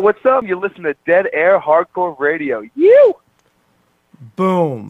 What's up? You listen to Dead Air Hardcore Radio. You. Boom.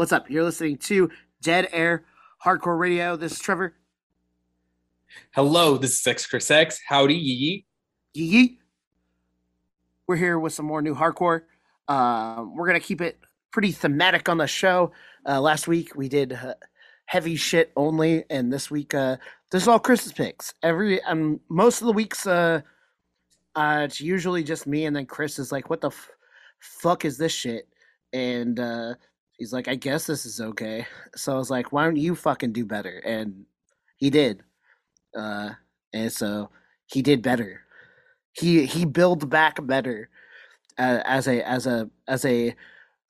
What's up? You're listening to Dead Air Hardcore Radio. This is Trevor. Hello, this is X Chris X. Howdy, yee Yee yee. We're here with some more new hardcore. Um, we're gonna keep it pretty thematic on the show. Uh, last week we did uh, heavy shit only, and this week uh, this is all Chris's picks. Every um, most of the weeks, uh, uh, it's usually just me, and then Chris is like, "What the f- fuck is this shit?" And uh, he's like, "I guess this is okay." So I was like, "Why don't you fucking do better?" And he did. Uh, and so he did better. He he built back better, uh, as a as a as a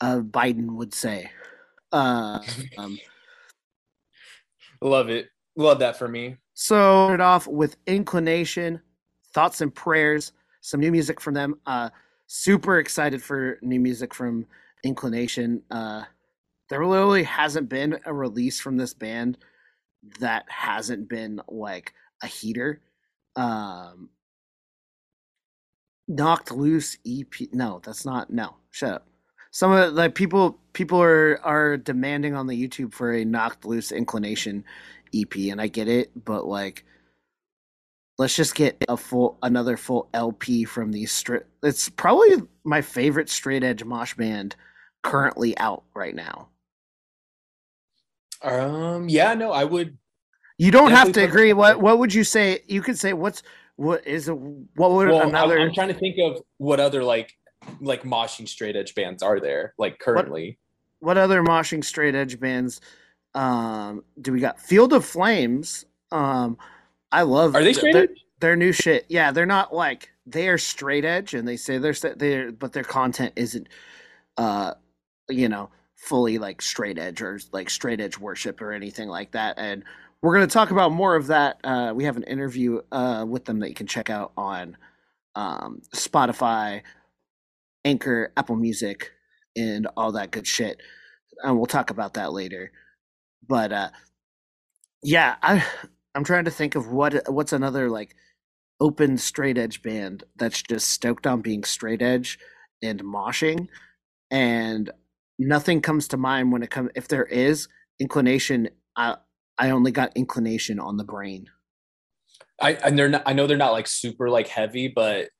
uh, Biden would say. Uh, um, Love it. Love that for me. so started off with inclination, thoughts and prayers, some new music from them. Uh, super excited for new music from Inclination. Uh, there literally hasn't been a release from this band that hasn't been like a heater. Um, knocked loose EP. No, that's not. No, shut up. Some of like people people are are demanding on the YouTube for a knocked loose inclination EP, and I get it, but like, let's just get a full another full LP from these straight. It's probably my favorite straight edge mosh band currently out right now. Um, yeah, no, I would. You don't have to agree. What what would you say? You could say what's what is a what would Well, another I'm, trying to think of what other like like moshing straight edge bands are there like currently. what other moshing straight edge bands um do we got field of flames um i love Are they straight their, edge? their new shit yeah they're not like they are straight edge and they say they're they're but their content isn't uh you know fully like straight edge or like straight edge worship or anything like that and we're going to talk about more of that. Uh, we have an interview uh, with them that you can check out on um, Spotify, Anchor, Apple Music, and all that good shit. And we'll talk about that later. But uh, yeah, I I'm trying to think of what what's another like open straight edge band that's just stoked on being straight edge and moshing, and nothing comes to mind when it comes. If there is inclination, I I only got inclination on the brain. I and they're not, I know they're not like super like heavy, but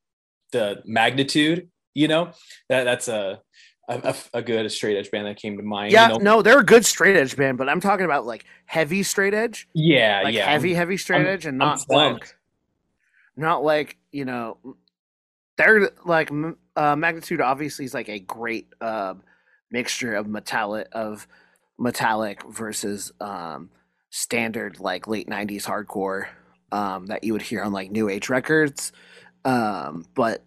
the magnitude, you know, that that's a a, a good straight edge band that came to mind. Yeah, you know? no, they're a good straight edge band, but I'm talking about like heavy straight edge, yeah, like yeah, heavy, heavy straight I'm- edge, and not like, not like you know, they're like uh, magnitude. Obviously, is like a great um, mixture of metallic of metallic versus um, standard like late '90s hardcore um, that you would hear on like new age records. Um, but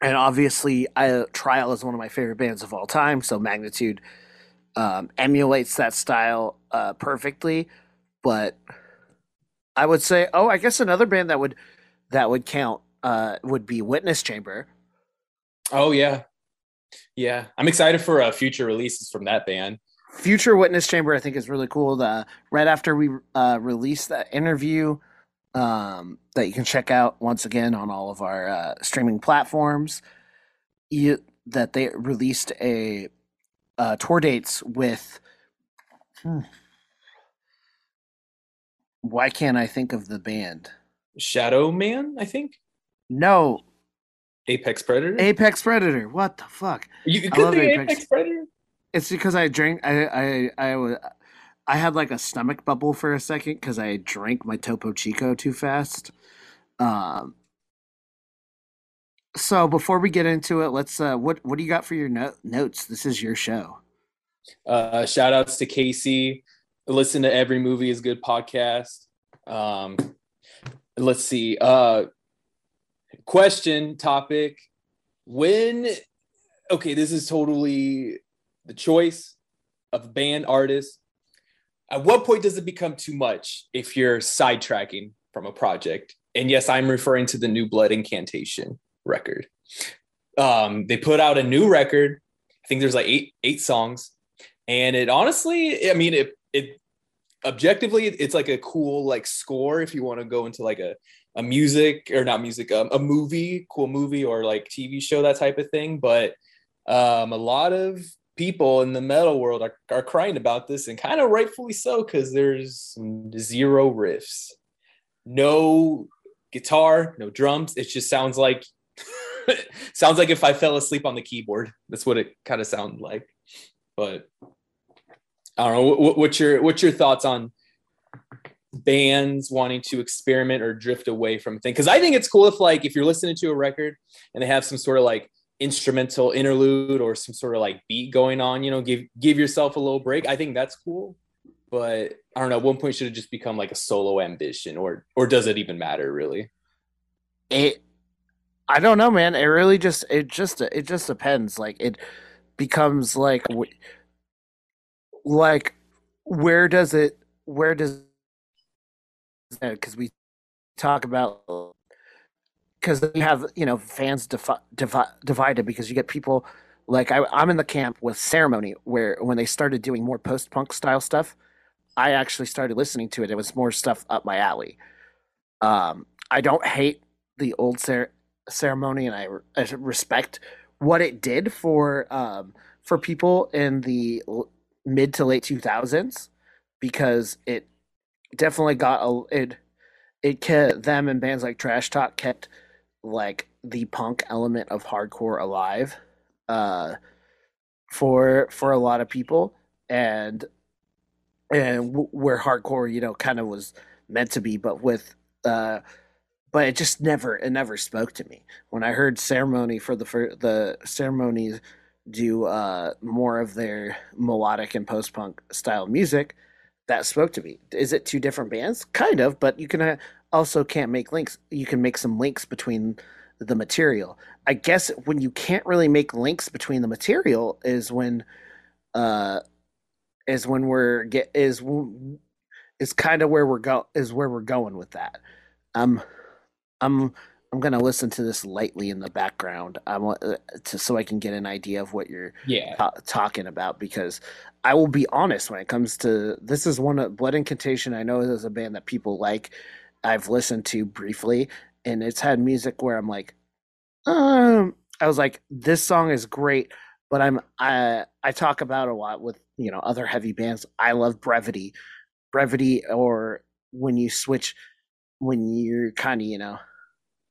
and obviously, I Trial is one of my favorite bands of all time. So Magnitude um, emulates that style uh, perfectly. But I would say, oh, I guess another band that would that would count uh, would be Witness Chamber. Oh yeah, yeah. I'm excited for uh, future releases from that band. Future Witness Chamber, I think, is really cool. The right after we uh, released that interview, um, that you can check out once again on all of our uh, streaming platforms. You, that they released a uh, tour dates with. Hmm. Why can't I think of the band? Shadow Man, I think. No, Apex Predator. Apex Predator. What the fuck? you I could be Apex. Apex Predator. It's because I drank. I I I was. I had like a stomach bubble for a second because I drank my Topo Chico too fast. Um. So before we get into it, let's. Uh, what what do you got for your no- notes? This is your show. Uh, shout outs to Casey. Listen to every movie is good podcast. Um, let's see. Uh, question topic. When okay, this is totally the choice of band artist. At what point does it become too much if you're sidetracking from a project? And yes, I'm referring to the New Blood Incantation record. Um, they put out a new record. I think there's like eight eight songs and it honestly i mean it it objectively it's like a cool like score if you want to go into like a a music or not music um, a movie cool movie or like tv show that type of thing but um a lot of people in the metal world are, are crying about this and kind of rightfully so because there's zero riffs no guitar no drums it just sounds like sounds like if i fell asleep on the keyboard that's what it kind of sounded like but I don't know. What, what's your what's your thoughts on bands wanting to experiment or drift away from things? Because I think it's cool if like if you're listening to a record and they have some sort of like instrumental interlude or some sort of like beat going on, you know, give give yourself a little break. I think that's cool. But I don't know. One point, should it just become like a solo ambition, or or does it even matter really? It. I don't know, man. It really just it just it just depends. Like it becomes like like where does it where does because we talk about because you have you know fans defi- divi- divided because you get people like I, I'm in the camp with ceremony where when they started doing more post punk style stuff, I actually started listening to it. It was more stuff up my alley. Um, I don't hate the old cer- ceremony, and I, re- I respect what it did for um, for people in the mid to late 2000s because it definitely got a it it kept them and bands like Trash Talk kept like the punk element of hardcore alive uh for for a lot of people. And and where hardcore you know kind of was meant to be but with uh but it just never it never spoke to me. When i heard ceremony for the for the ceremonies do uh more of their melodic and post punk style music that spoke to me is it two different bands kind of but you can uh, also can't make links you can make some links between the material i guess when you can't really make links between the material is when uh is when we're get is w- is kind of where we're go is where we're going with that. Um, I'm I'm gonna listen to this lightly in the background. I want uh, to so I can get an idea of what you're Yeah. ta- talking about because I will be honest when it comes to this is one of Blood Incantation. I know is a band that people like. I've listened to briefly, and it's had music where I'm like, um, I was like, this song is great, but I'm I I talk about a lot with you know other heavy bands. I love brevity, brevity, or when you switch, when you're kind of you know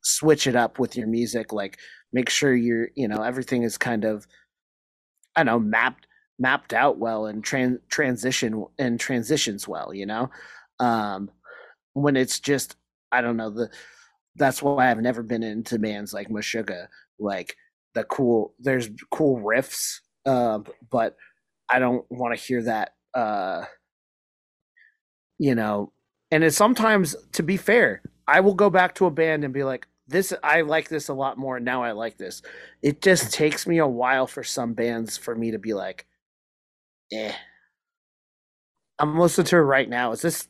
switch it up with your music, like make sure you're you know everything is kind of I don't know mapped mapped out well and tran- transition and transitions well. You know, um, when it's just I don't know the that's why I've never been into bands like Meshuggah. Like the cool, there's cool riffs, uh, but I don't want to hear that. Uh, you know, and it's sometimes, to be fair, I will go back to a band and be like, "This, I like this a lot more. Now I like this." It just takes me a while for some bands for me to be like, "Eh." I'm listening to it right now. Is this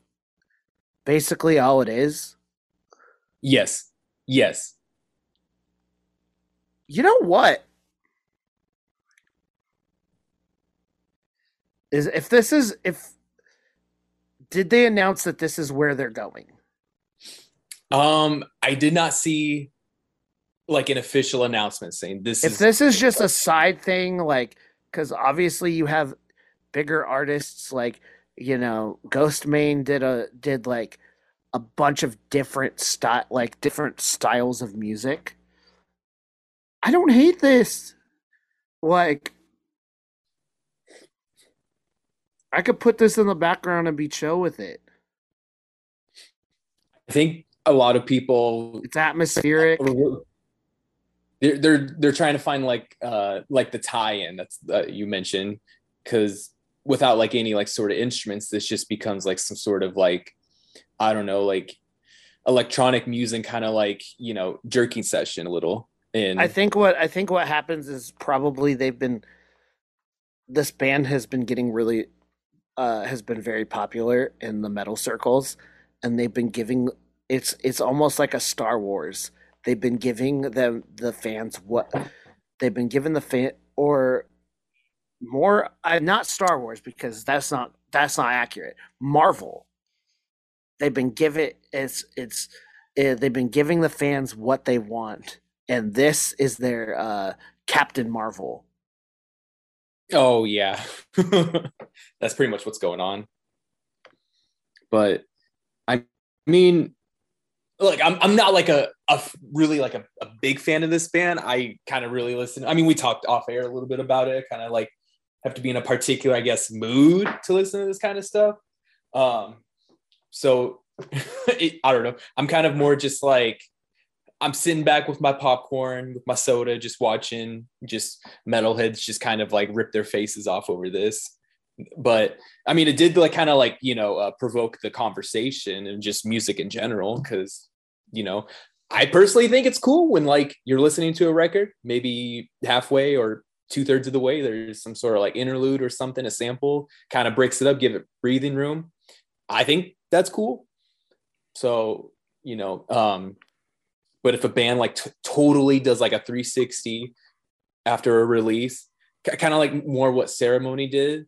basically all it is? Yes. Yes. You know what? Is if this is if did they announce that this is where they're going? Um, I did not see like an official announcement saying this If is this is just a side thing, like because obviously you have bigger artists like you know Ghostemane did a did like a bunch of different style like different styles of music. I don't hate this. Like I could put this in the background and be chill with it. I think a lot of people It's atmospheric. they're they're they're trying to find like uh like the tie-in that's that you mentioned because without like any like sort of instruments this just becomes like some sort of like i don't know like electronic music kind of like you know jerking session a little and I think what I think what happens is probably they've been this band has been getting really uh has been very popular in the metal circles and they've been giving it's it's almost like a Star Wars. They've been giving them the fans what they've been giving the fan or more uh, not Star Wars because that's not that's not accurate. Marvel. They've been giving it's it's uh, they've been giving the fans what they want and this is their uh Captain Marvel. oh yeah that's pretty much what's going on but i mean like I'm, I'm not like a, a really like a, a big fan of this band i kind of really listen i mean we talked off air a little bit about it kind of like have to be in a particular i guess mood to listen to this kind of stuff. Um so it, i don't know. I'm kind of more just like i'm sitting back with my popcorn with my soda just watching just metalheads just kind of like rip their faces off over this. But I mean, it did like kind of like you know uh, provoke the conversation and just music in general because you know I personally think it's cool when like you're listening to a record, maybe halfway or two thirds of the way, there's some sort of like interlude or something, a sample kind of breaks it up, give it breathing room. I think that's cool. So you know, um, but if a band like t- totally does like a 360 after a release, kind of like more what Ceremony did,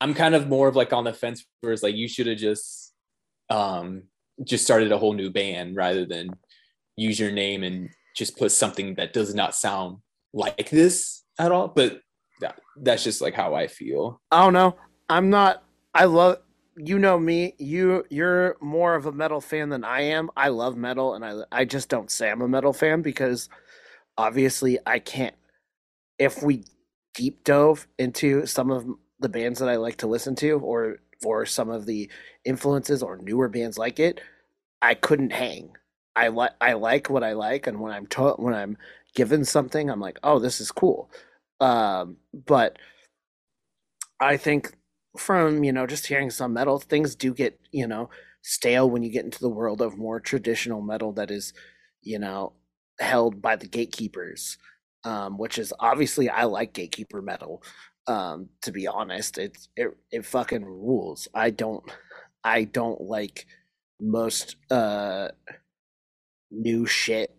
I'm kind of more of like on the fence where it's like you should have just um just started a whole new band rather than use your name and just put something that does not sound like this at all. But that, that's just like how I feel. I don't know. I'm not I love you know me. You you're more of a metal fan than I am. I love metal and I I just don't say I'm a metal fan because obviously I can't if we deep dove into some of the bands that I like to listen to or or some of the influences or newer bands like it, I couldn't hang. I like I like what I like and when I'm to- when I'm given something I'm like, "Oh, this is cool." Um but I think from, you know, just hearing some metal, things do get, you know, stale when you get into the world of more traditional metal that is, you know, held by the gatekeepers. Um, which is obviously I like gatekeeper metal. Um, to be honest, it's it it fucking rules. I don't I don't like most uh new shit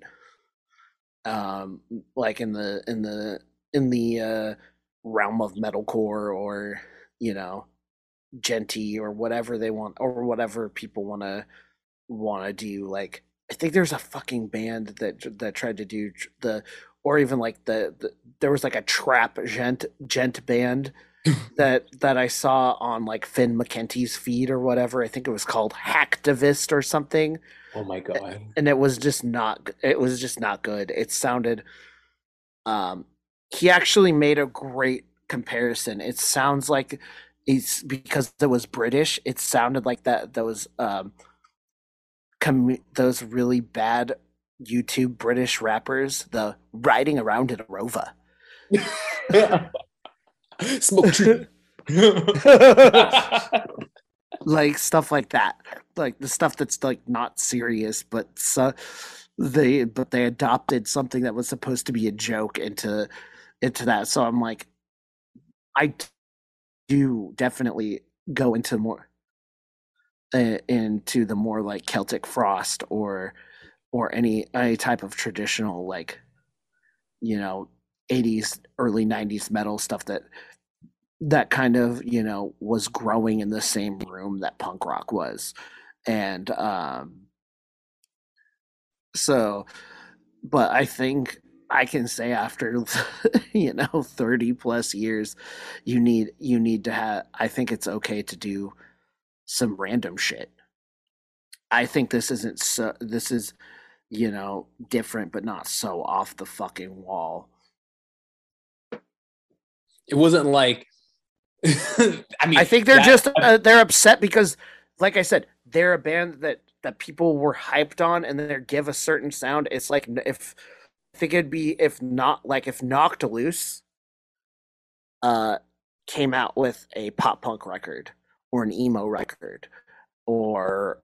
um like in the in the in the uh realm of metalcore or you know djenty or whatever they want or whatever people want to want to do like i think there's a fucking band that that tried to do the or even like the, the there was like a trap djent djent band that that I saw on like Finn McKenty's feed or whatever. I think it was called Hacktivist or something. Oh my god! And it was just not. It was just not good. It sounded. Um, he actually made a great comparison. It sounds like it's because it was British. It sounded like that those um, com- those really bad YouTube British rappers, the riding around in a Rover. Smoke tree. like stuff like that. Like the stuff that's like not serious, but so they but they adopted something that was supposed to be a joke into into that. So I'm like, I do definitely go into more uh, into the more like Celtic Frost or or any any type of traditional like you know 80s early 90s metal stuff that that kind of you know was growing in the same room that punk rock was and um so but i think i can say after you know 30 plus years you need you need to have i think it's okay to do some random shit i think this isn't so this is you know different but not so off the fucking wall it wasn't like I mean, I think they're that- just uh, they're upset because, like I said, they're a band that that people were hyped on, and then they give a certain sound. It's like if think it'd be if not like if Loose, uh, came out with a pop punk record or an emo record or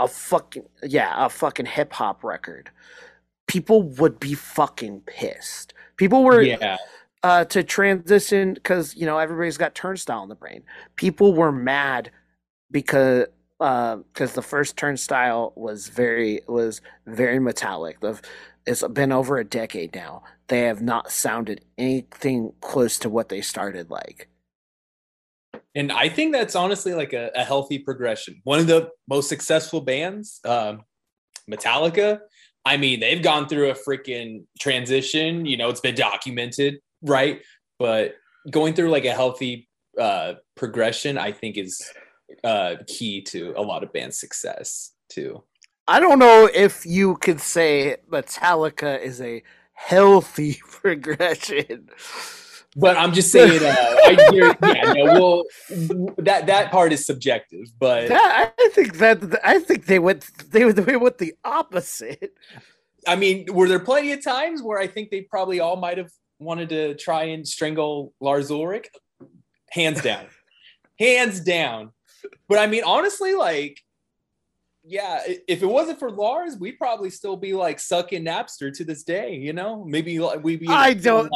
a fucking yeah a fucking hip hop record, people would be fucking pissed. People were yeah. uh, to transition because you know everybody's got turnstile in the brain. People were mad because uh because the first turnstile was very was very metallic. The it's been over a decade now. They have not sounded anything close to what they started like. And I think that's honestly like a, a healthy progression. One of the most successful bands, um, Metallica, I mean, they've gone through a freaking transition. You know, it's been documented, right? But going through like a healthy uh, progression, I think is uh, key to a lot of band success too. I don't know if you could say Metallica is a healthy progression. But I'm just saying, uh, I hear, yeah, no, well, that that part is subjective, but That, I think that I think they went they they went the opposite. I mean, were there plenty of times where I think they probably all might have wanted to try and strangle Lars Ulrich? Hands down. Hands down. But I mean, honestly, like, yeah, if it wasn't for Lars, we'd probably still be like sucking Napster to this day, you know? Maybe like, we'd be. I don't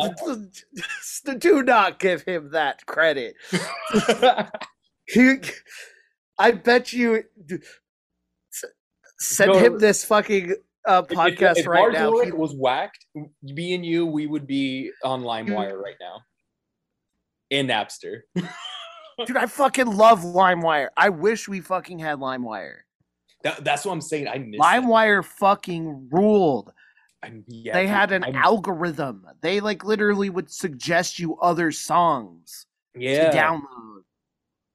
do not give him that credit. I bet you send No. him this fucking uh, If- if- podcast if right now. He- was whacked, me and you, we would be on LimeWire right now. In Napster. Dude, I fucking love LimeWire. I wish we fucking had LimeWire. That, that's what I'm saying. I miss that. LimeWire fucking ruled. Yeah, they had an I'm- algorithm. They like literally would suggest you other songs. yeah. to download.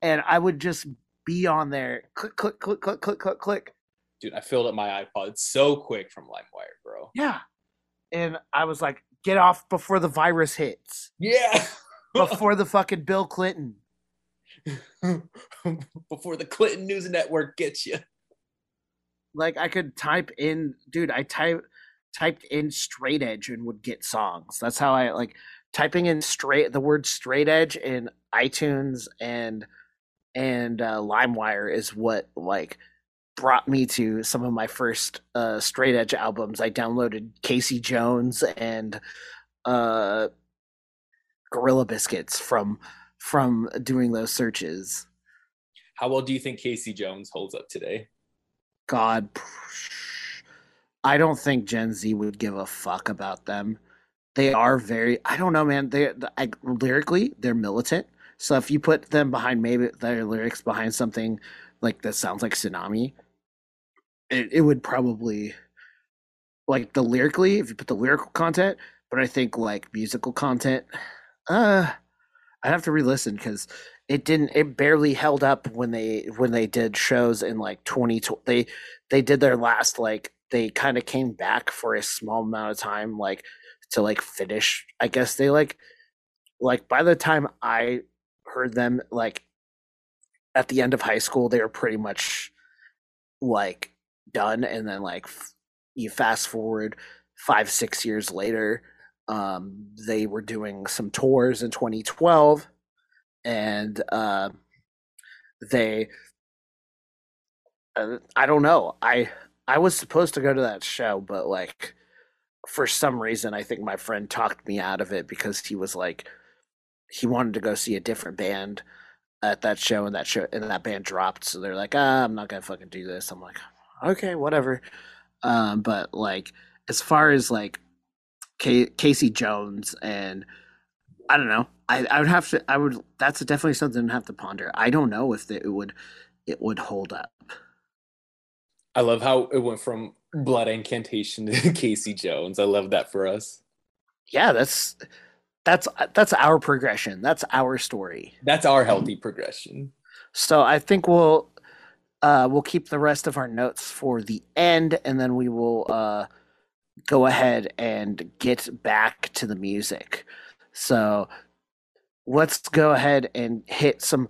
And I would just be on there, click, click, click, click, click, click, click. Dude, I filled up my iPod so quick from LimeWire, bro. Yeah. And I was like, get off before the virus hits, Yeah. before the fucking Bill Clinton. Before the Clinton News Network gets you. Like I could type in, dude, I type typed in straight edge and would get songs. That's how I like typing in straight the word straight edge in iTunes and and uh, LimeWire is what like brought me to some of my first uh, straight edge albums. I downloaded Casey Jones and uh, Gorilla Biscuits from from doing those searches. How well do you think Casey Jones holds up today? God, I don't think Gen Z would give a fuck about them. They are very, I don't know, man. They, I, lyrically, they're militant. So if you put them behind maybe their lyrics behind something like that sounds like Sunami, it, it would probably like the lyrically if you put the lyrical content but i think like musical content uh i'd have to re-listen because it didn't it barely held up when they when they did shows in like 20 they they did their last like they kind of came back for a small amount of time like to like finish i guess they like like by the time i heard them like at the end of high school they were pretty much like done and then like you fast forward five six years later um, they were doing some tours in 2012 and uh, they uh, i don't know i i was supposed to go to that show but like for some reason i think my friend talked me out of it because he was like he wanted to go see a different band at that show and that show and that band dropped so they're like ah, i'm not gonna fucking do this. I'm like okay whatever. Um, but like as far as like K- Casey Jones and I don't know. I, I would have to. I would. That's definitely something to have to ponder. I don't know if it would it would hold up. I love how it went from Blood Incantation to Casey Jones. I love that for us. Yeah, that's that's that's our progression. That's our story. That's our healthy progression. So I think we'll uh, we'll keep the rest of our notes for the end, and then we will uh, go ahead and get back to the music. So let's go ahead and hit some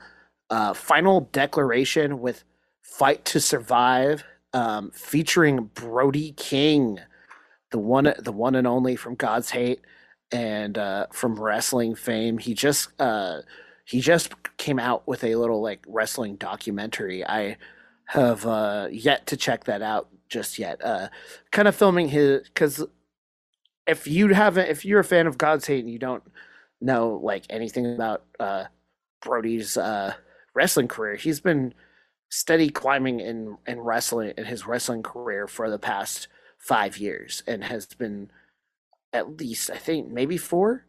uh, final declaration with "Fight to Survive," um, featuring Brody King, the one, the one and only from God's Hate and uh, from wrestling fame. He just uh, he just came out with a little like wrestling documentary. I have uh, yet to check that out just yet. Uh, kind of filming his because if you haven't, if you're a fan of God's Hate and you don't know like anything about uh, Brody's uh, wrestling career, he's been steady climbing in in wrestling in his wrestling career for the past five years and has been at least I think maybe four,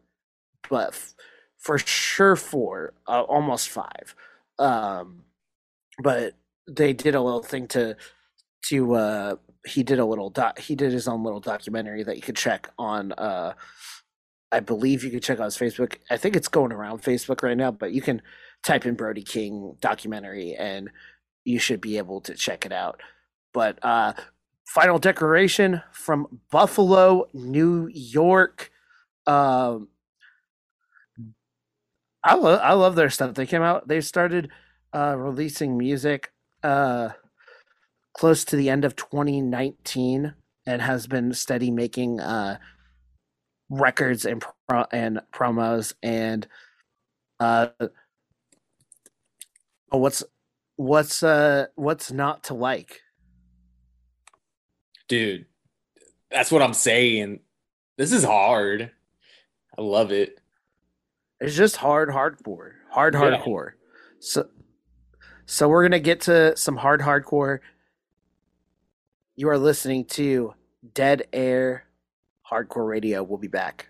but f- for sure four, uh, almost five. Um, but they did a little thing to to uh he did a little doc he did his own little documentary that you could check on uh I believe you can check out his Facebook. I think it's going around Facebook right now, but you can type in Brody King documentary and you should be able to check it out. But uh final declaration from Buffalo, New York. Um I love I love their stuff. They came out they started uh releasing music uh, close to the end of 2019 and has been steady making uh, records and pro- and promos and uh, oh, what's what's uh what's not to like dude that's what i'm saying this is hard i love it it's just hard hardcore hard hardcore yeah. so so we're gonna get to some hard hardcore. You are listening to Dead Air Hardcore Radio. We'll be back.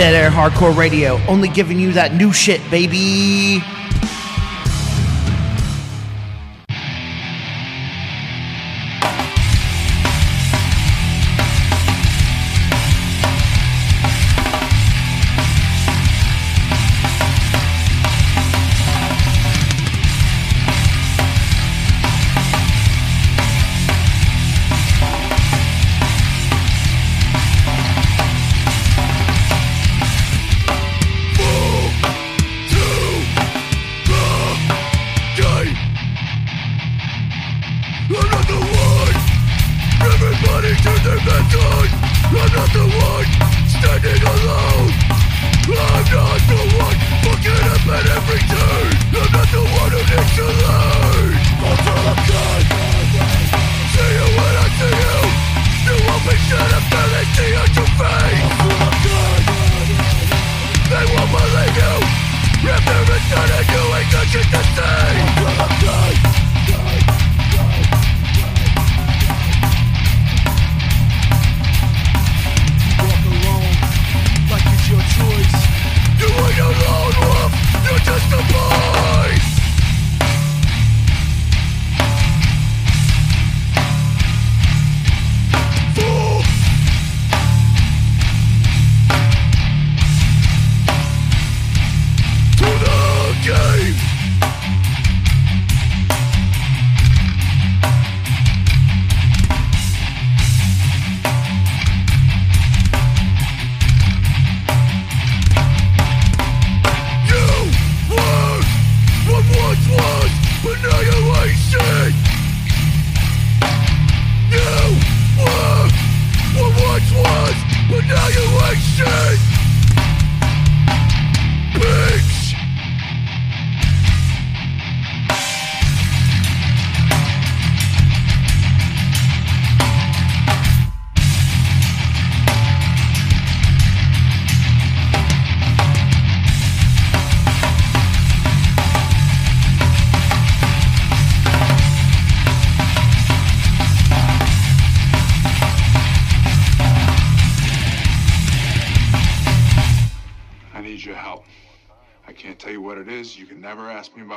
Dead Air Hardcore Radio, only giving you that new shit, baby.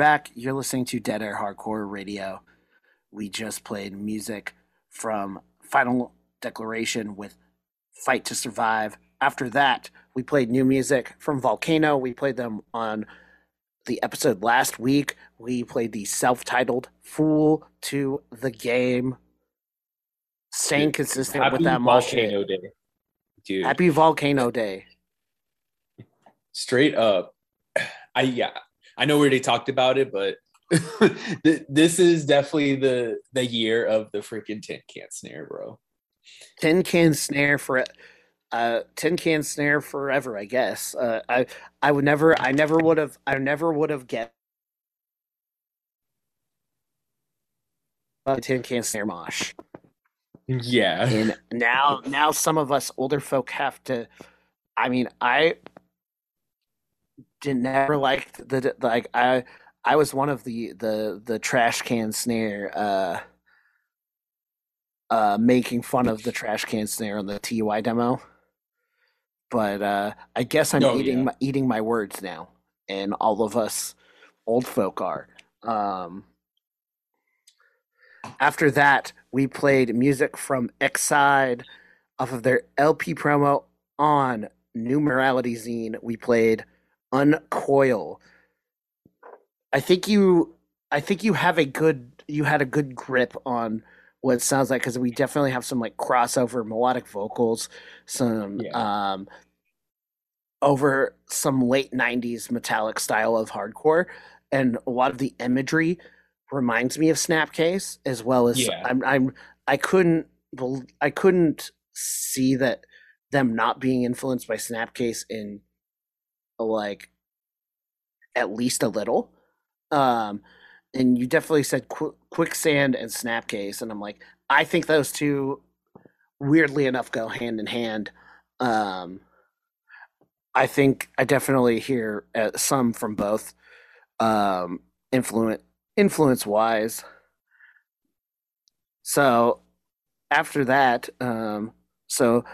back. You're listening to Dead Air Hardcore Radio. We just played music from Final Declaration with Fight to Survive. After that, we played new music from Volcano. We played them on the episode last week. We played the self titled Fool to the Game. Staying consistent Happy with that volcano day, dude. Happy Volcano Day. straight up i yeah i know we already talked about it but this is definitely the the year of the freaking tin can snare bro. Tin can snare for uh tin can snare forever i guess. Uh i i would never i never would have i never would have get a tin can snare mosh. Yeah. And now now some of us older folk have to i mean i did never like the like i i was one of the the the trash can snare uh uh making fun of the trash can snare on the TUI demo but uh i guess i'm Oh, eating yeah. my eating my words now and all of us old folk are um after that, we played music from Exide off of their LP promo on New Morality Zine. We played Uncoil. I think you I think you have a good you had a good grip on what it sounds like because we definitely have some like crossover melodic vocals, some Yeah. um over some late 90s metallic style of hardcore and a lot of the imagery reminds me of Snapcase as well as Yeah. I'm I'm I couldn't I couldn't see that them not being influenced by Snapcase in like at least a little. Um and you definitely said Qu- quicksand and Snapcase and I'm like I think those two weirdly enough go hand in hand. Um I think I definitely hear uh, some from both um influence influence wise. So after that, um, so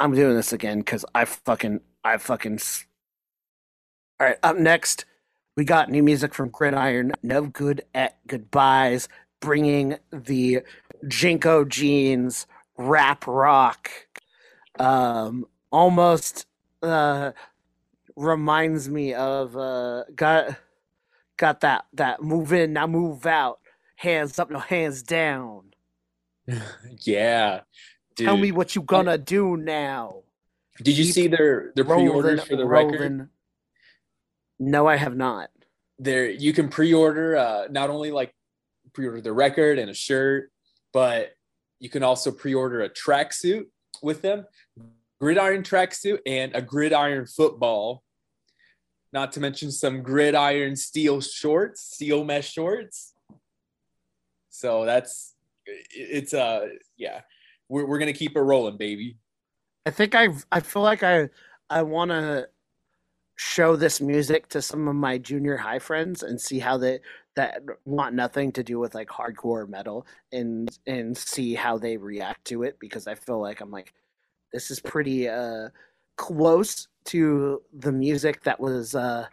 I'm doing this again because I fucking I fucking. s- All right, up next, we got new music from Gridiron. No good at goodbyes, bringing the JNCO jeans rap rock. Um, almost uh reminds me of uh got got that that move in now move out hands up no hands down yeah dude tell me what you gonna do now did you see their their Rolling, pre-orders for the record? no i have not. There you can pre-order uh not only like pre-order the record and a shirt but you can also pre-order a tracksuit with them gridiron tracksuit and a gridiron football. Not to mention some gridiron steel shorts steel mesh shorts. So that's it's uh yeah. We're, we're gonna keep it rolling baby i think i i feel like i i want to show this music to some of my junior high friends and see how they that want nothing to do with like hardcore metal and and see how they react to it because i feel like i'm like this is pretty uh close to the music that was uh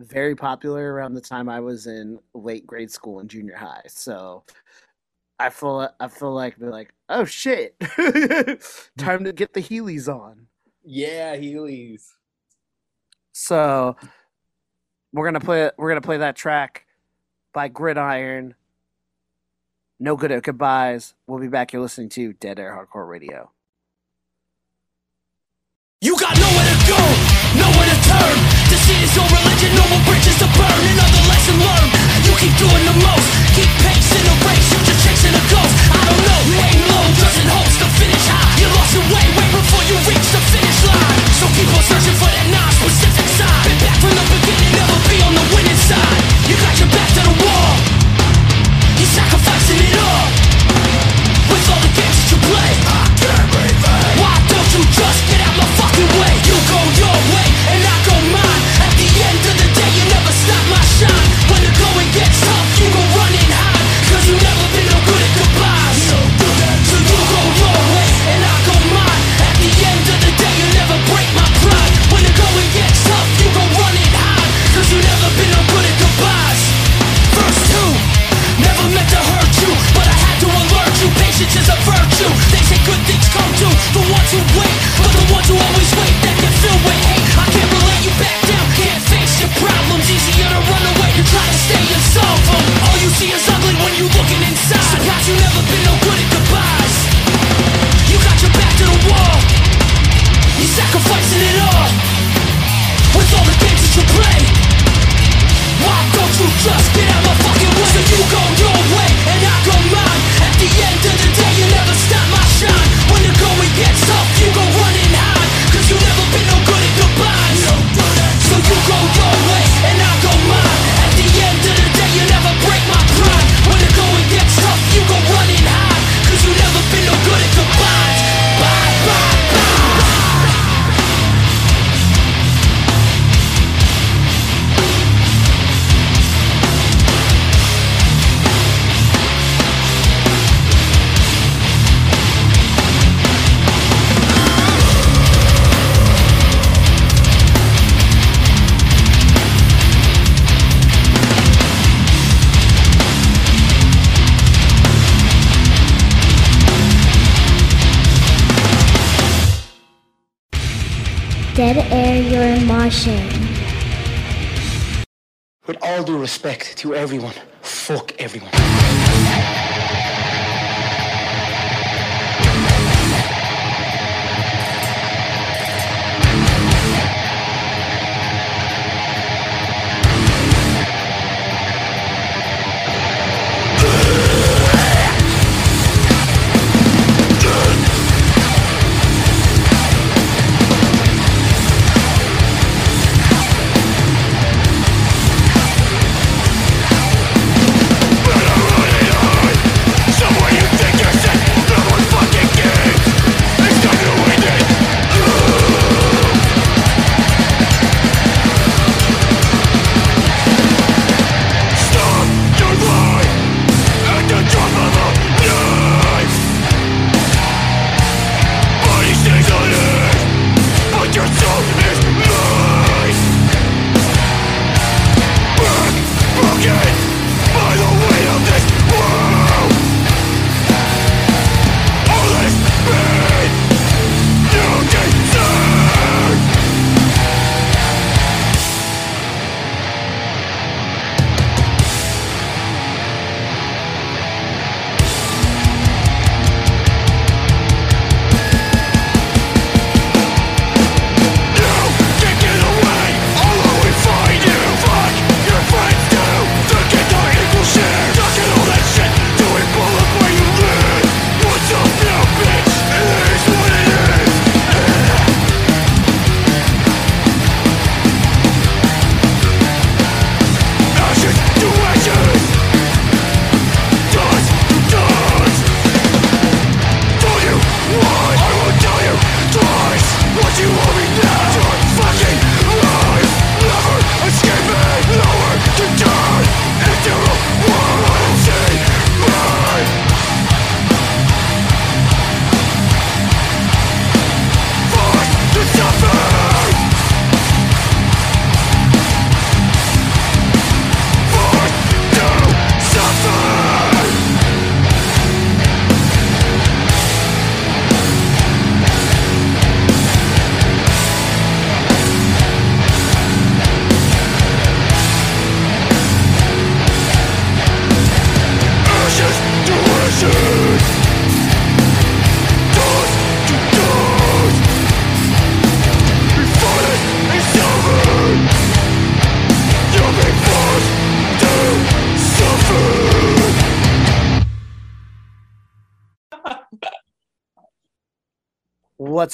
very popular around the time i was in late grade school and junior high. So i feel i feel like they're like oh shit time to get the heelys on yeah heelys so we're gonna play we're gonna play that track by Gridiron. No good at goodbyes. We'll be back. You're listening to Dead Air Hardcore Radio. You got nowhere to go, nowhere to turn. This shit is your religion, no more bridges to burn. Another lesson learned. You keep doing the most, keep pace in a race. Why don't precise side. Back from the beginning never be on the winner side. you got your back at the wall. He suffocating it all. With all the kicks to play. Girl, great fight. Watch them just get out my fucking way? You go your way patience is a virtue They say good things come to the ones who wait But the ones who always wait, they get filled with hate. I can't relate you back down, can't face your problems. Easier to run away You try to stay and solve them All you see is ugly when you looking inside. Surprised you never been no good at goodbyes. You got your back to the wall. You sacrificing it all. With all the games that you play. Why don't you just get out my fucking way? So you go your With all due respect to everyone, fuck everyone.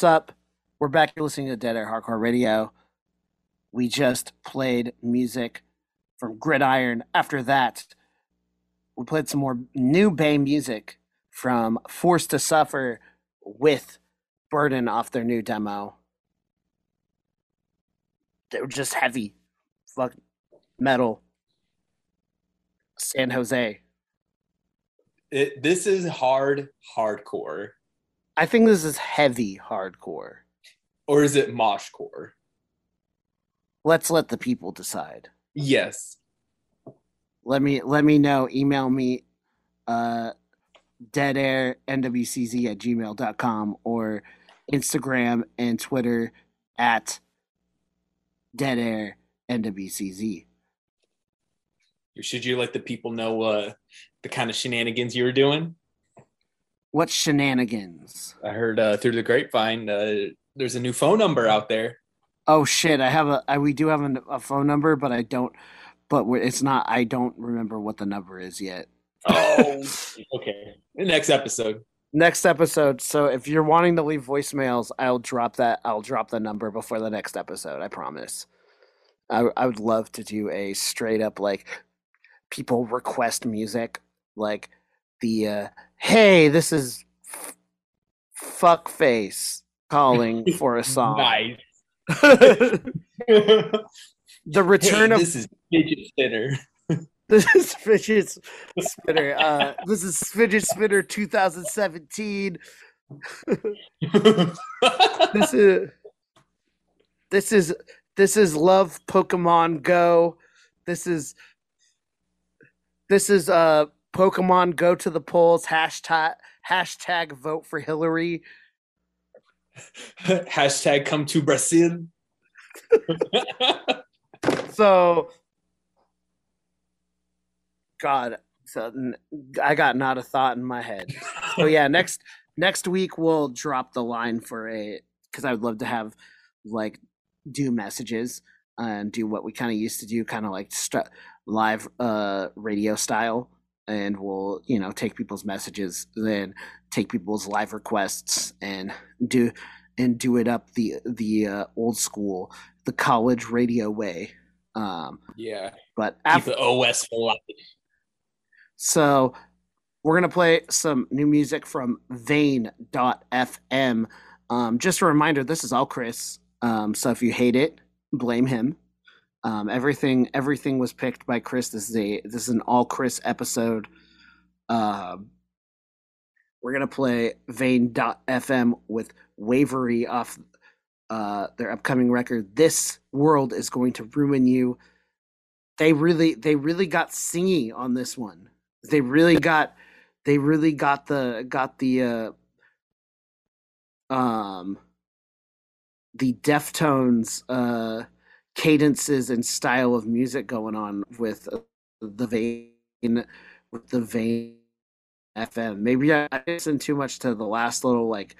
What's up? We're back listening to Dead Air Hardcore Radio. We just played music from Gridiron. After that, we played some more new Bay music from Forced to Suffer with Burden off their new demo. They were just heavy. Fuck metal. San Jose. It, this is hard hardcore, I think this is heavy hardcore. or is it moshcore? Let's let the people decide. Yes. let me let me know email me uh dead air nwcz at gmail.com or instagram and twitter at dead air nwcz Should you let the people know uh, the kind of shenanigans you were doing. What shenanigans? I heard uh, through the grapevine uh, there's a new phone number out there. Oh shit! I have a. I, we do have a, a phone number, but I don't. But it's not. I don't remember what the number is yet. Oh, okay. Next episode. Next episode. So if you're wanting to leave voicemails, I'll drop that. I'll drop the number before the next episode. I promise. I I would love to do a straight up like people request music like the uh, hey this is f- fuck calling for a song. Nice. the return Hey, of this is fidget spinner. This is Fidget Spinner. Uh, this is Fidget Spinner 2017. This is this is this is Love Pokemon Go. This is this is uh Pokemon Go to the polls. Hashtag hashtag vote for Hillary. Hashtag come to Brazil. So, God, so I got not a thought in my head. So yeah, next next week we'll drop the line for a because I would love to have like do messages and do what we kind of used to do, kind of like st- live uh radio style, and we'll you know take people's messages, then take people's live requests and do and do it up the the uh, old school, the college radio way. Um, yeah. but Keep after the OS so we're gonna play some new music from Vein.fm. Um, just a reminder, this is all Chris. Um, so if you hate it, blame him. Um, everything everything was picked by Chris. This is a this is an all Chris episode. Um, we're gonna play Vein.fm with Wavery off uh, their upcoming record. This world is going to ruin you. They really they really got singy on this one they really got they really got the got the uh um the deftones uh cadences and style of music going on with uh, the vein with the vein fm maybe i listened too much to the last little like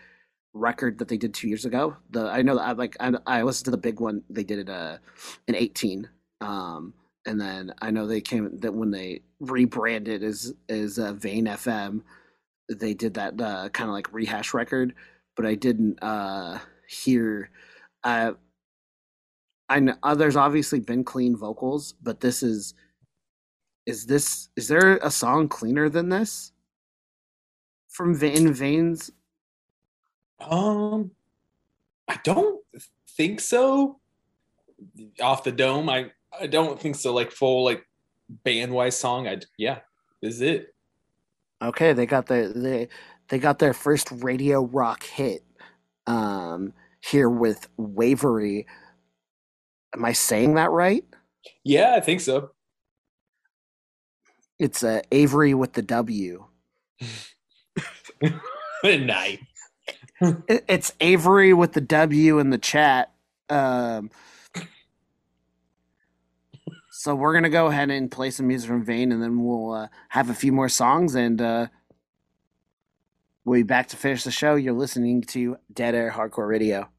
record that they did two years ago the i know that i like i, I listened to the big one they did it uh in 18 um and then I know they came that when they rebranded as as uh, Vein FM, they did that uh, kind of like rehash record, but I didn't uh, hear. Uh, I know uh, there's obviously been clean vocals, but this is is this is there a song cleaner than this from Vein Vein's? Um, I don't think so. Off the dome, I I don't think so. Like full like band wise song. I yeah, this is it. Okay, they got their they they got their first radio rock hit um here with Wavery. Am I saying that right? Yeah, I think so. It's uh, Avery with the W. nice. It's Avery with the W in the chat. Um so we're gonna go ahead and play some music from Vein, and then we'll uh, have a few more songs, and uh, we'll be back to finish the show. You're listening to Dead Air Hardcore Radio.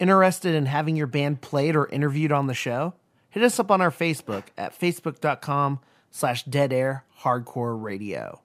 Interested in having your band played or interviewed on the show? Hit us up on our Facebook at facebook.com slash dead air hardcore radio.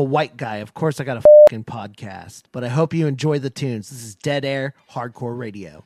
A white guy. Of course, I got a fucking podcast. But I hope you enjoy the tunes. This is Dead Air Hardcore Radio.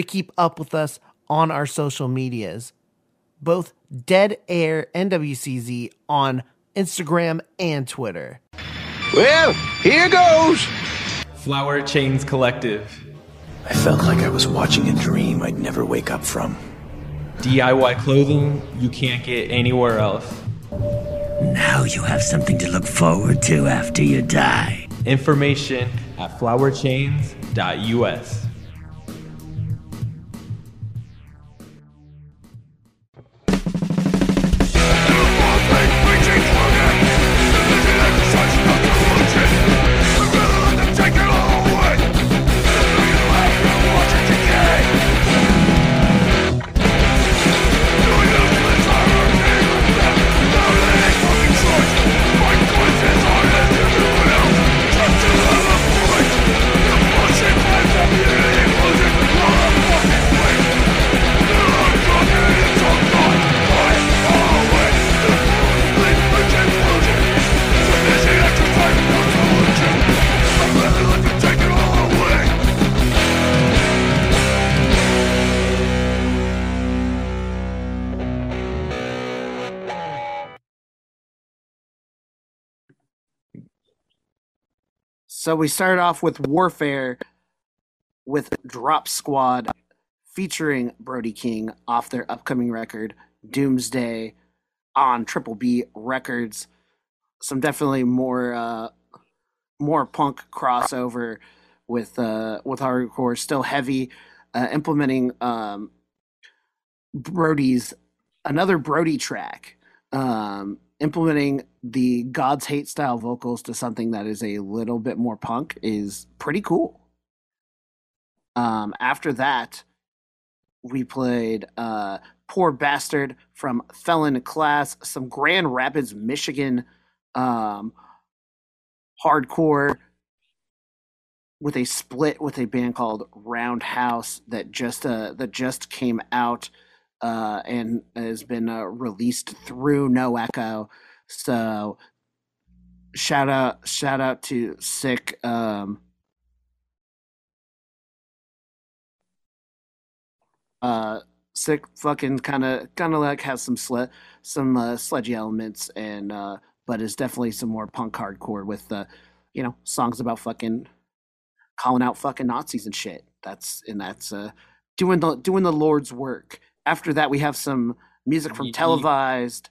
To keep up with us on our social medias, both Dead Air NWCZ on Instagram and Twitter. Well, here goes. Flower Chains Collective. I felt like I was watching a dream I'd never wake up from. DIY clothing you can't get anywhere else. Now you have something to look forward to after you die. Information at flowerchains.us. So we started off with Warfare with Drop Squad featuring Brody King off their upcoming record Doomsday on Triple B Records. Some definitely more uh more punk crossover with uh with hardcore still heavy uh implementing um Brody's another Brody track um implementing the God's Hate style vocals to something that is a little bit more punk is pretty cool. Um, after that, we played uh, Poor Bastard from Felon Class, some Grand Rapids, Michigan um, hardcore with a split with a band called Roundhouse that just uh, that just came out uh, and has been uh, released through No Echo. So shout out shout out to sick um uh sick fucking kind of kind of like has some sled some uh, sledgy elements and uh but is definitely some more punk hardcore with uh you know songs about fucking calling out fucking nazis and shit. That's and that's uh doing the doing the lord's work. After that we have some music from televised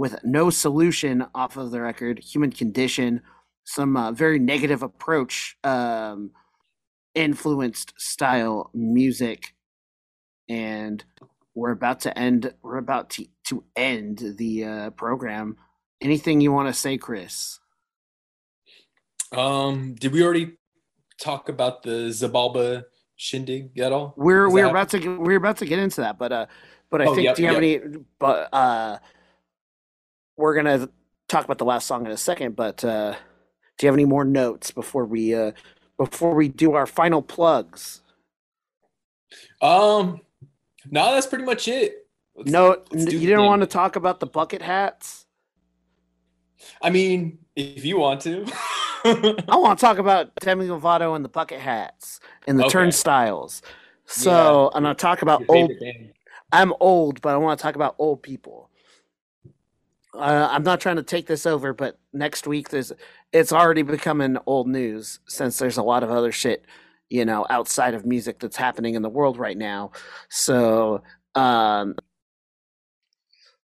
with no solution off of the record human condition some uh, very negative approach um influenced style music and we're about to end we're about to, to end the uh program anything you want to say chris Um, did we already talk about the Zabalba shindig at all? we're Is we're that- about to get- we're about to get into that but uh but i Oh, think yep, do you have yep. any but uh we're gonna talk about the last song in a second but uh do you have any more notes before we uh before we do our final plugs Um, no, that's pretty much it. Let's- no let's you didn't want to talk about the bucket hats I mean, if you want to. I want to talk about Demi Lovato and the bucket hats and the Okay. turnstiles. So I'm gonna talk about Your old. I'm old, but I want to talk about old people. Uh, I'm not trying to take this over, but next week there's it's already becoming old news since there's a lot of other shit, you know, outside of music that's happening in the world right now. So, um,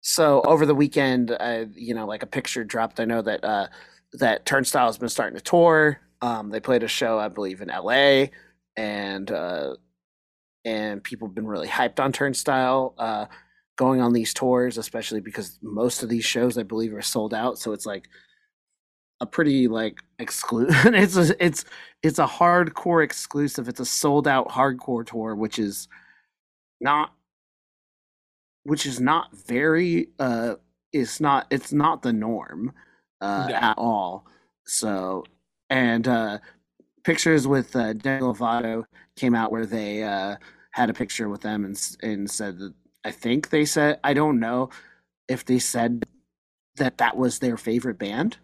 so over the weekend, uh, you know, like a picture dropped. I know that uh, that Turnstile has been starting to tour. Um, they played a show, I believe, in L.A. and uh, and people have been really hyped on Turnstile uh, going on these tours, especially because most of these shows, I believe, are sold out. So it's like a pretty like exclusive. it's a, it's it's a hardcore exclusive. It's a sold out hardcore tour, which is not which is not very uh it's not it's not the norm uh No. at all so and uh pictures with uh Demi Lovato came out where they uh had a picture with them and and said that I think they said I don't know if they said that that was their favorite band.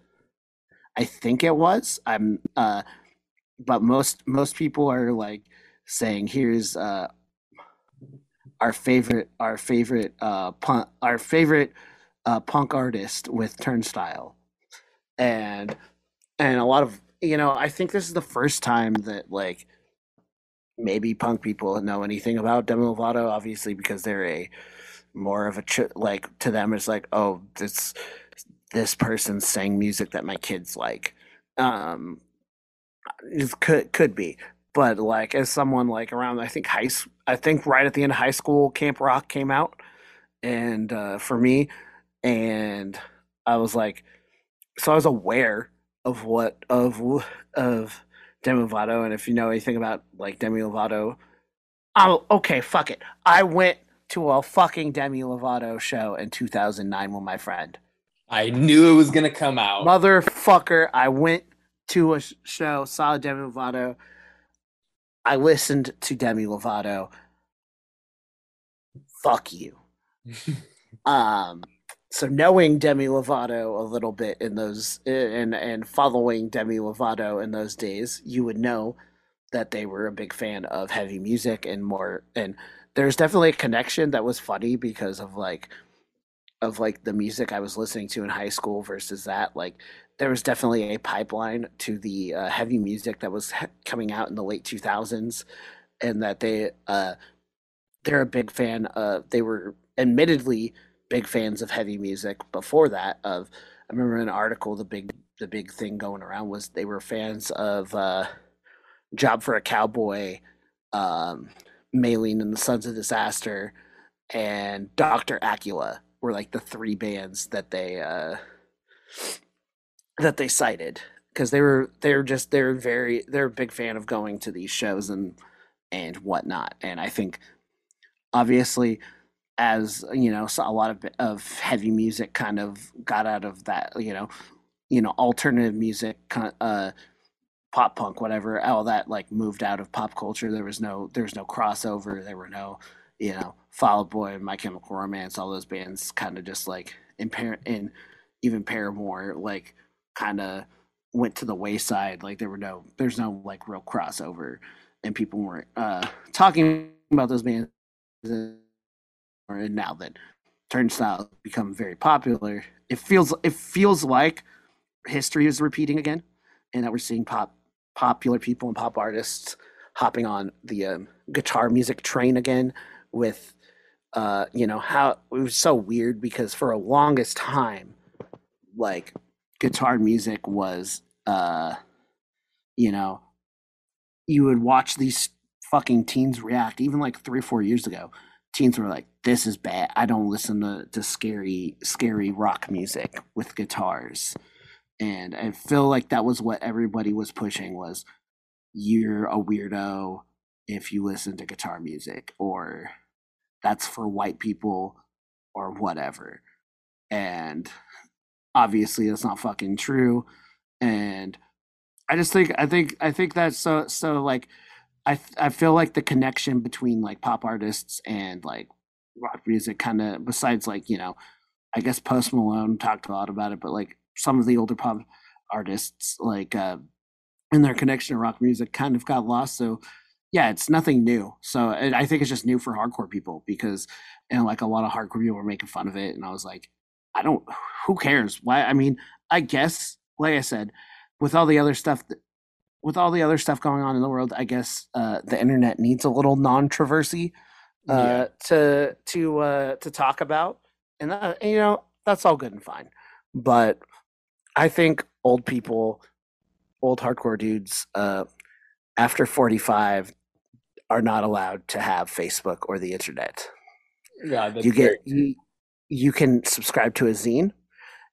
I think it was I'm uh but most most people are like saying, "Here's uh, our favorite, our favorite, uh, punk, our favorite uh, punk artist with Turnstile," and and a lot of you know, I think this is the first time that like maybe punk people know anything about Demi Lovato, obviously because they're a more of a ch- like to them it's like oh this this person sang music that my kids like. Um it could could be but like as someone like around i think high I think right at the end of high school camp rock came out and uh for me and i was like so i was aware of what of of demi lovato and if you know anything about like demi lovato oh okay fuck it i went to a fucking demi lovato show in 2009 with my friend I knew it was gonna come out. Motherfucker, I went to a show, saw Demi Lovato. I listened to Demi Lovato. Fuck you. um so knowing Demi Lovato a little bit in those and and following Demi Lovato in those days, you would know that they were a big fan of heavy music and more and there's definitely a connection that was funny because of like of like the music I was listening to in high school versus that. Like there was definitely a pipeline to the uh, heavy music that was he- coming out in the late 2000s, and that they uh, they're a big fan of. They were admittedly big fans of heavy music before that. Of I remember an article. The big the big thing going around was they were fans of uh, Job for a Cowboy, um, Maylene and the Sons of Disaster, and Doctor Acula were like the three bands that they uh that they cited because they were they're just they're very they're a big fan of going to these shows and and whatnot and i think obviously as you know a lot of of heavy music kind of got out of that you know you know alternative music uh pop punk whatever all that like moved out of pop culture there was no there was no crossover there were no you know Fall Out Boy, My Chemical Romance, all those bands kind of just like in Par- and even Paramore like kind of went to the wayside. Like there were no, there's no like real crossover, and people weren't uh, talking about those bands. And now that Turnstile become very popular, it feels it feels like history is repeating again, and that we're seeing pop popular people and pop artists hopping on the um, guitar music train again with uh you know how it was so weird because for a longest time like guitar music was uh you know you would watch these fucking teens react. Even like 3 or 4 years ago teens were like this is bad i don't listen to, to scary scary rock music with guitars and i feel like that was what everybody was pushing was you're a weirdo if you listen to guitar music or that's for white people or whatever. And obviously that's not fucking true. And I just think I think I think that's so so like I I feel like the connection between like pop artists and like rock music kind of besides like, you know, I guess Post Malone talked a lot about it, but like some of the older pop artists like uh and their connection to rock music kind of got lost. So yeah, it's nothing new. So and I think it's just new for hardcore people because, and like a lot of hardcore people were making fun of it, and I was like, I don't, who cares? Why? I mean, I guess, like I said, with all the other stuff, that, with all the other stuff going on in the world, I guess uh, the internet needs a little non-traversy uh, Yeah. to to uh, to talk about, and, that, you know that's all good and fine, but I think old people, old hardcore dudes, uh, after forty-five are not allowed to have Facebook or the internet. Yeah, you get you, you can subscribe to a zine.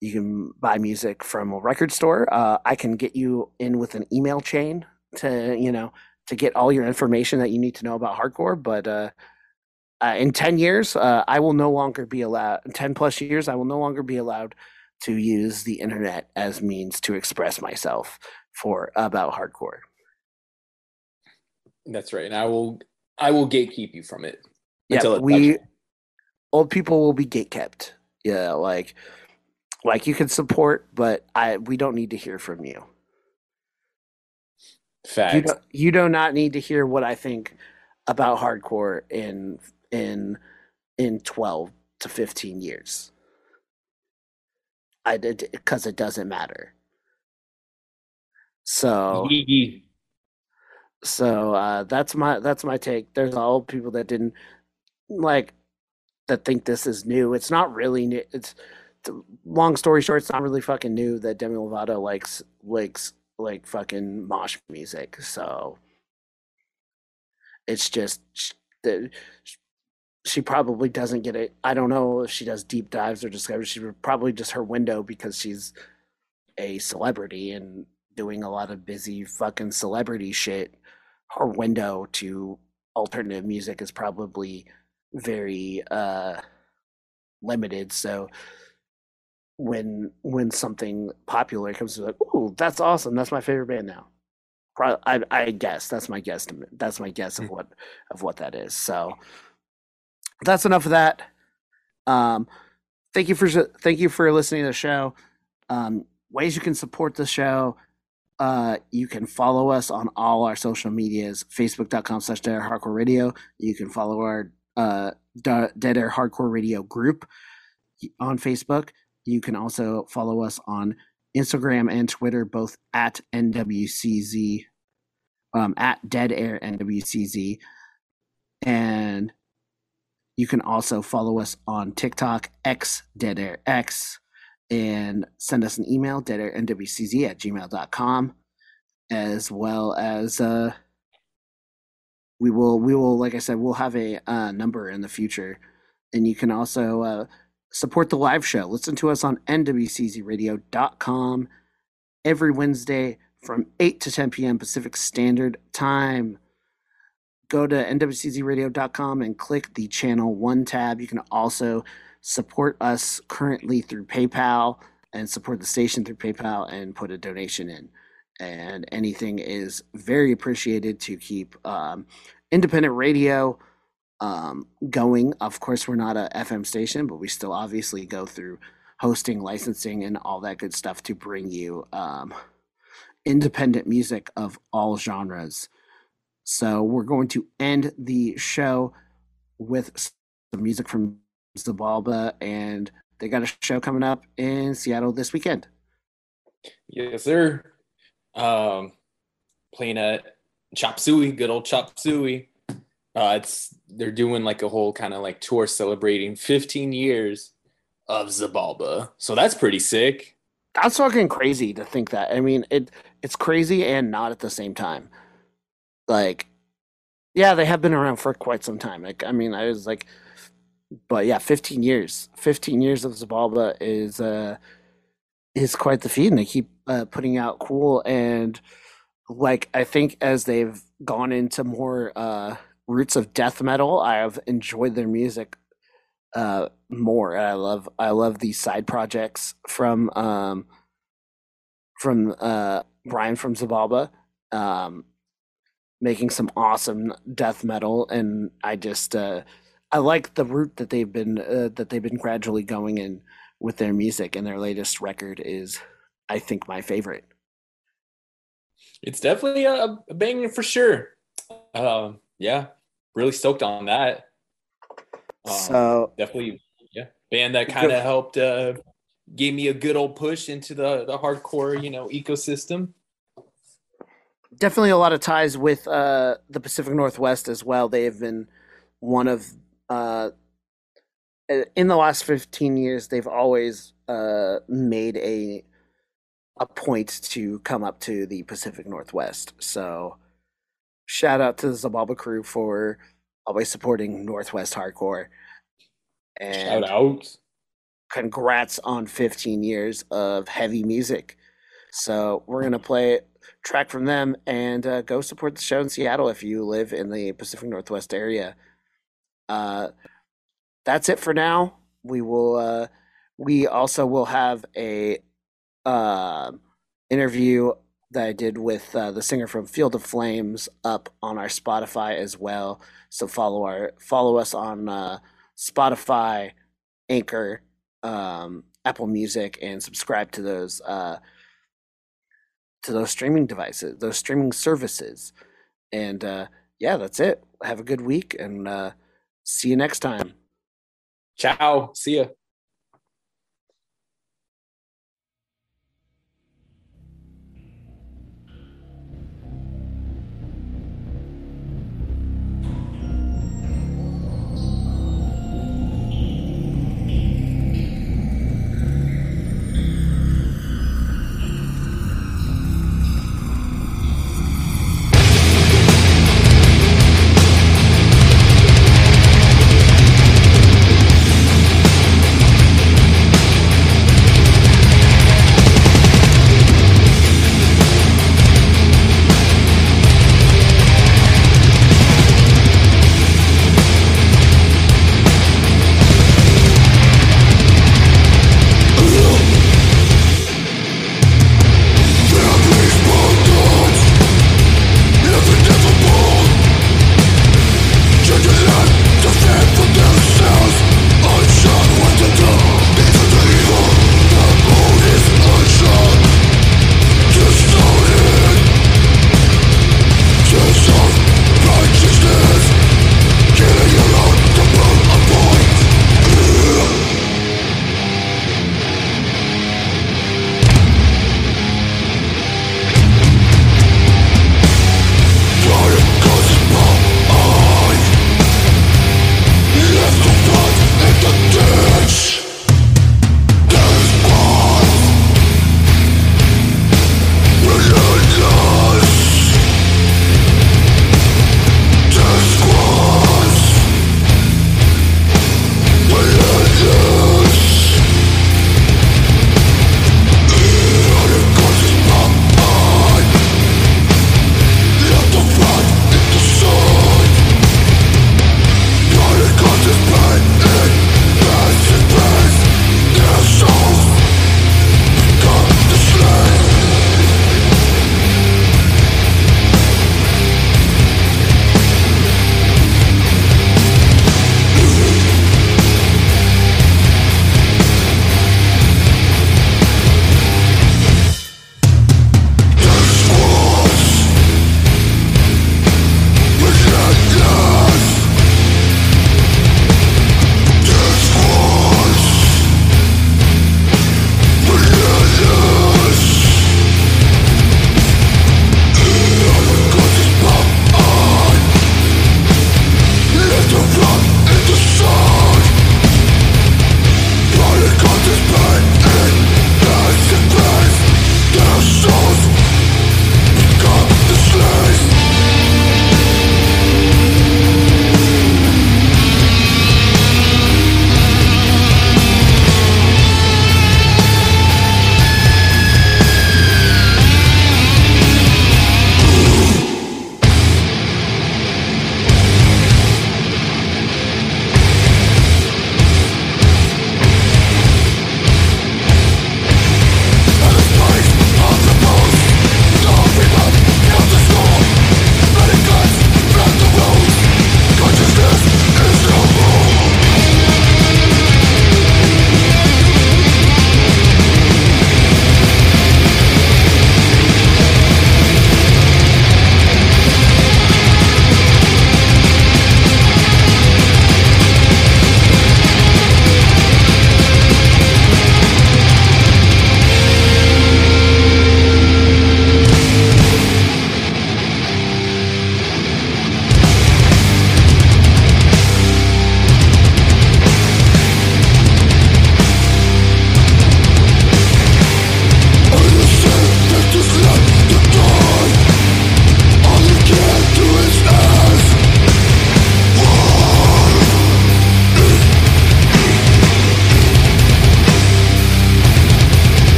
You can buy music from a record store. Uh, I can get you in with an email chain to you know to get all your information that you need to know about hardcore. But uh, uh, in ten years, uh, I will no longer be allowed. Ten plus years, I will no longer be allowed to use the internet as means to express myself for about hardcore. That's right. And I will I will gatekeep you from it. Yeah, we old people will be gatekept. Yeah, like like you can support, but I we don't need to hear from you. You do, you do not need to hear what I think about hardcore in in in 12 to 15 years. I did because it doesn't matter. So so uh, that's my that's my take. There's all people that didn't like that think this is new. It's not really new. It's the long story short. It's not really fucking new that Demi Lovato likes likes like fucking mosh music. So it's just that sh- she probably doesn't get it. I don't know if she does deep dives or discoveries. She probably just her window because she's a celebrity and doing a lot of busy fucking celebrity shit. Her window to alternative music is probably very uh limited. So when when something popular comes, to like, "Ooh, that's awesome! That's my favorite band now." Pro- I I guess that's my guesstimate. That's my guess of what of what that is. So that's enough of that. Um, thank you for thank you for listening to the show. Um, ways you can support the show. Uh, you can follow us on all our social medias, facebook.com slash dead air hardcore radio. You can follow our uh, dead air hardcore radio group on Facebook. You can also follow us on Instagram and Twitter, both at NWCZ, um, at Dead Air NWCZ. And you can also follow us on TikTok, X Dead Air X, and send us an email, deadairnwcz at gmail.com, as well as uh, we will, we will, like I said, we'll have a uh, number in the future. And you can also uh, support the live show. Listen to us on nwczradio.com every Wednesday from 8 to 10 p.m. Pacific Standard Time. Go to nwczradio.com and click the channel one tab. You can also support us currently through PayPal and support the station through PayPal and put a donation in. And anything is very appreciated to keep um, independent radio um, going. Of course, we're not a FM station, but we still obviously go through hosting, licensing, and all that good stuff to bring you um, independent music of all genres. So we're going to end the show with some music from Xibalba, and they got a show coming up in Seattle this weekend. Yes, sir. Um, playing at Chop Suey, good old Chop Suey. Uh, it's they're doing like a whole kind of like tour celebrating 15 years of Xibalba. So that's pretty sick. That's fucking crazy to think that. I mean, it it's crazy and not at the same time. Like, yeah, they have been around for quite some time. Like, I mean, I was like, but yeah, 15 years. 15 years of Xibalba is uh is quite the feat, and they keep uh, putting out cool and like I think as they've gone into more uh roots of death metal, I have enjoyed their music uh more. and I love I love these side projects from um from uh Brian from Xibalba um making some awesome death metal and I just uh I like the route that they've been uh, that they've been gradually going in with their music and their latest record is I think my favorite. It's definitely a, a banger for sure. Um, yeah, really stoked on that. Um, So definitely, yeah, band that kind of helped uh, gave me a good old push into the the hardcore, you know, ecosystem. Definitely a lot of ties with uh, the Pacific Northwest as well. They have been one of uh, in the last 15 years they've always uh, made a a point to come up to the Pacific Northwest. So shout out to the Xibalba crew for always supporting Northwest hardcore. And Shout out. congrats on 15 years of heavy music. So we're gonna play track from them and uh, go support the show in Seattle if you live in the Pacific Northwest area. Uh, that's it for now. We will. Uh, we also will have a uh, interview that I did with uh, the singer from Field of Flames up on our Spotify as well. So follow our follow us on uh, Spotify, Anchor, um, Apple Music, and subscribe to those uh, to those streaming devices, those streaming services. And uh, yeah, that's it. Have a good week and uh, see you next time. Ciao. See ya.